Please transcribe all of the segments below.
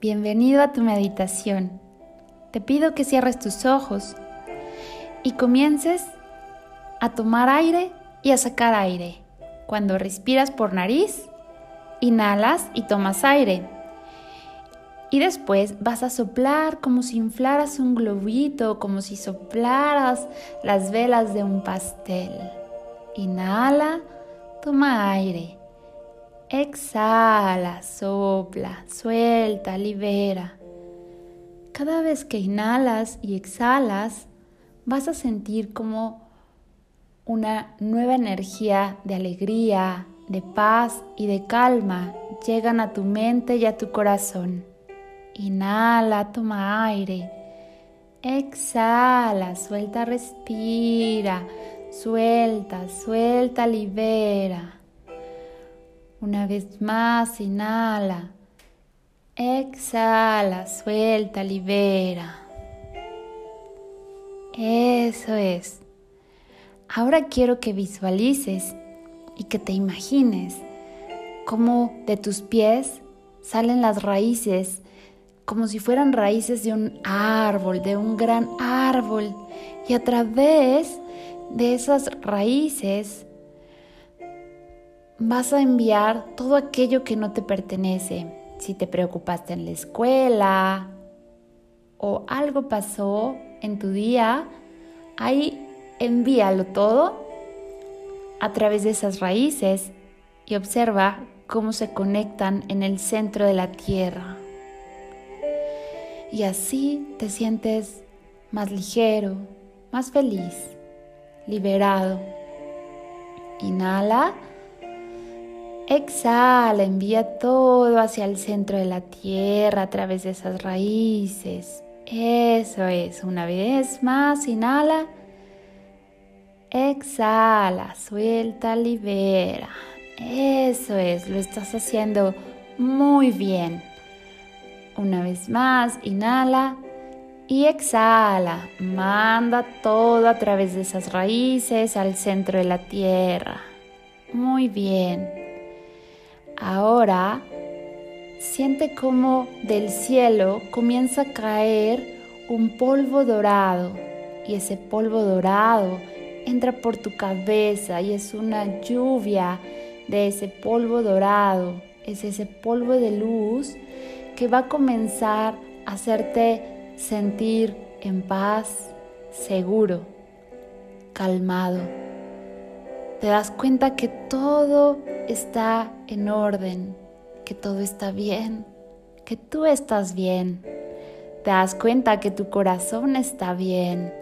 bienvenido a tu meditación. Te pido que cierres tus ojos y comiences a tomar aire y a sacar aire. Cuando respiras por nariz, inhalas y tomas aire. Y después vas a soplar como si inflaras un globito, como si soplaras las velas de un pastel. Inhala, toma aire. Exhala, sopla, suelta, libera. Cada vez que inhalas y exhalas, vas a sentir como una nueva energía de alegría, de paz y de calma llegan a tu mente y a tu corazón. Inhala, toma aire. Exhala, suelta, respira. Suelta, suelta, libera. Una vez más, inhala. Exhala, suelta, libera. Eso es. Ahora quiero que visualices y que te imagines cómo de tus pies salen las raíces, como si fueran raíces de un árbol, de un gran árbol. Y a través de esas raíces vas a enviar todo aquello que no te pertenece. Si te preocupaste en la escuela o algo pasó en tu día, ahí envíalo todo a través de esas raíces y observa cómo se conectan en el centro de la tierra. Y así te sientes más ligero, más feliz, liberado. Inhala Exhala, envía todo hacia el centro de la tierra a través de esas raíces. Eso es, una vez más, inhala. Exhala, suelta, libera. Eso es, lo estás haciendo muy bien. Una vez más, inhala y exhala. Manda todo a través de esas raíces al centro de la tierra. Muy bien. Ahora siente como del cielo comienza a caer un polvo dorado y ese polvo dorado entra por tu cabeza y es una lluvia de ese polvo dorado, es ese polvo de luz que va a comenzar a hacerte sentir en paz, seguro, calmado. Te das cuenta que todo está en orden, que todo está bien, que tú estás bien. Te das cuenta que tu corazón está bien.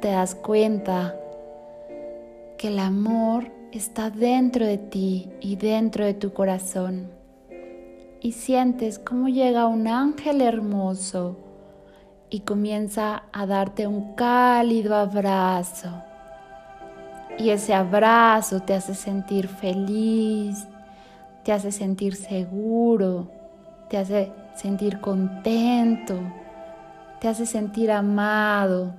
Te das cuenta que el amor está dentro de ti y dentro de tu corazón. Y sientes cómo llega un ángel hermoso y comienza a darte un cálido abrazo y ese abrazo te hace sentir feliz, te hace sentir seguro, te hace sentir contento, te hace sentir amado.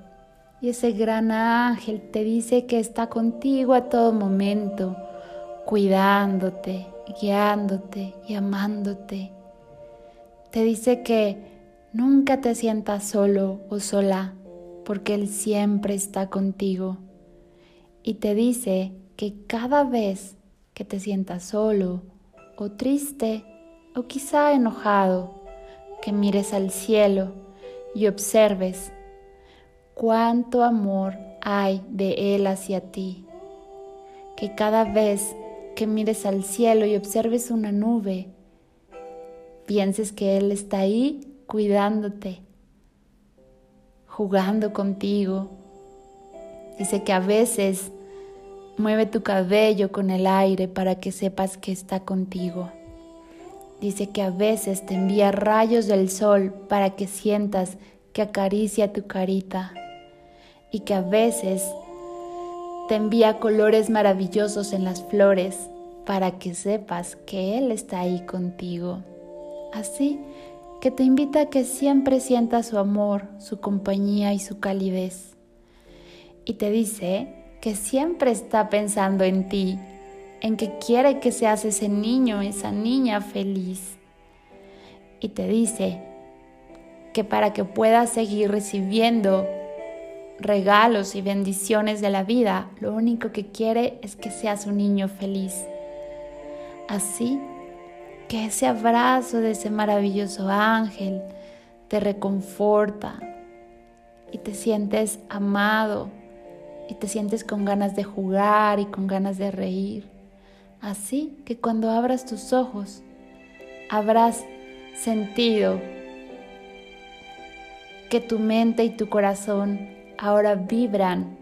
Y ese gran ángel te dice que está contigo a todo momento, cuidándote, guiándote y amándote. Te dice que nunca te sientas solo o sola, porque Él siempre está contigo y te dice que cada vez que te sientas solo o triste o quizá enojado, que mires al cielo y observes cuánto amor hay de Él hacia ti. Que cada vez que mires al cielo y observes una nube, pienses que Él está ahí cuidándote, jugando contigo, Dice que a veces mueve tu cabello con el aire para que sepas que está contigo. Dice que a veces te envía rayos del sol para que sientas que acaricia tu carita y que a veces te envía colores maravillosos en las flores para que sepas que Él está ahí contigo. Así que te invita a que siempre sientas su amor, su compañía y su calidez y te dice que siempre está pensando en ti, en que quiere que seas ese niño, esa niña feliz. y te dice que para que puedas seguir recibiendo regalos y bendiciones de la vida, lo único que quiere es que seas un niño feliz. Así que ese abrazo de ese maravilloso ángel te reconforta y te sientes amado y te sientes con ganas de jugar y con ganas de reír. Así que cuando abras tus ojos, habrás sentido que tu mente y tu corazón ahora vibran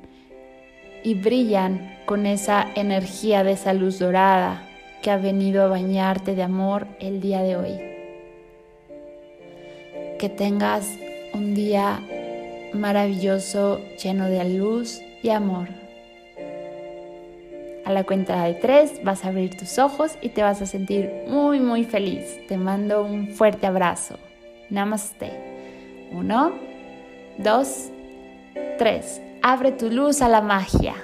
y brillan con esa energía de esa luz dorada que ha venido a bañarte de amor el día de hoy. Que tengas un día maravilloso lleno de luz y amor. A la cuenta de tres vas a abrir tus ojos y te vas a sentir muy muy feliz. Te mando un fuerte abrazo. Namaste. Uno, dos, tres. Abre tu luz a la magia.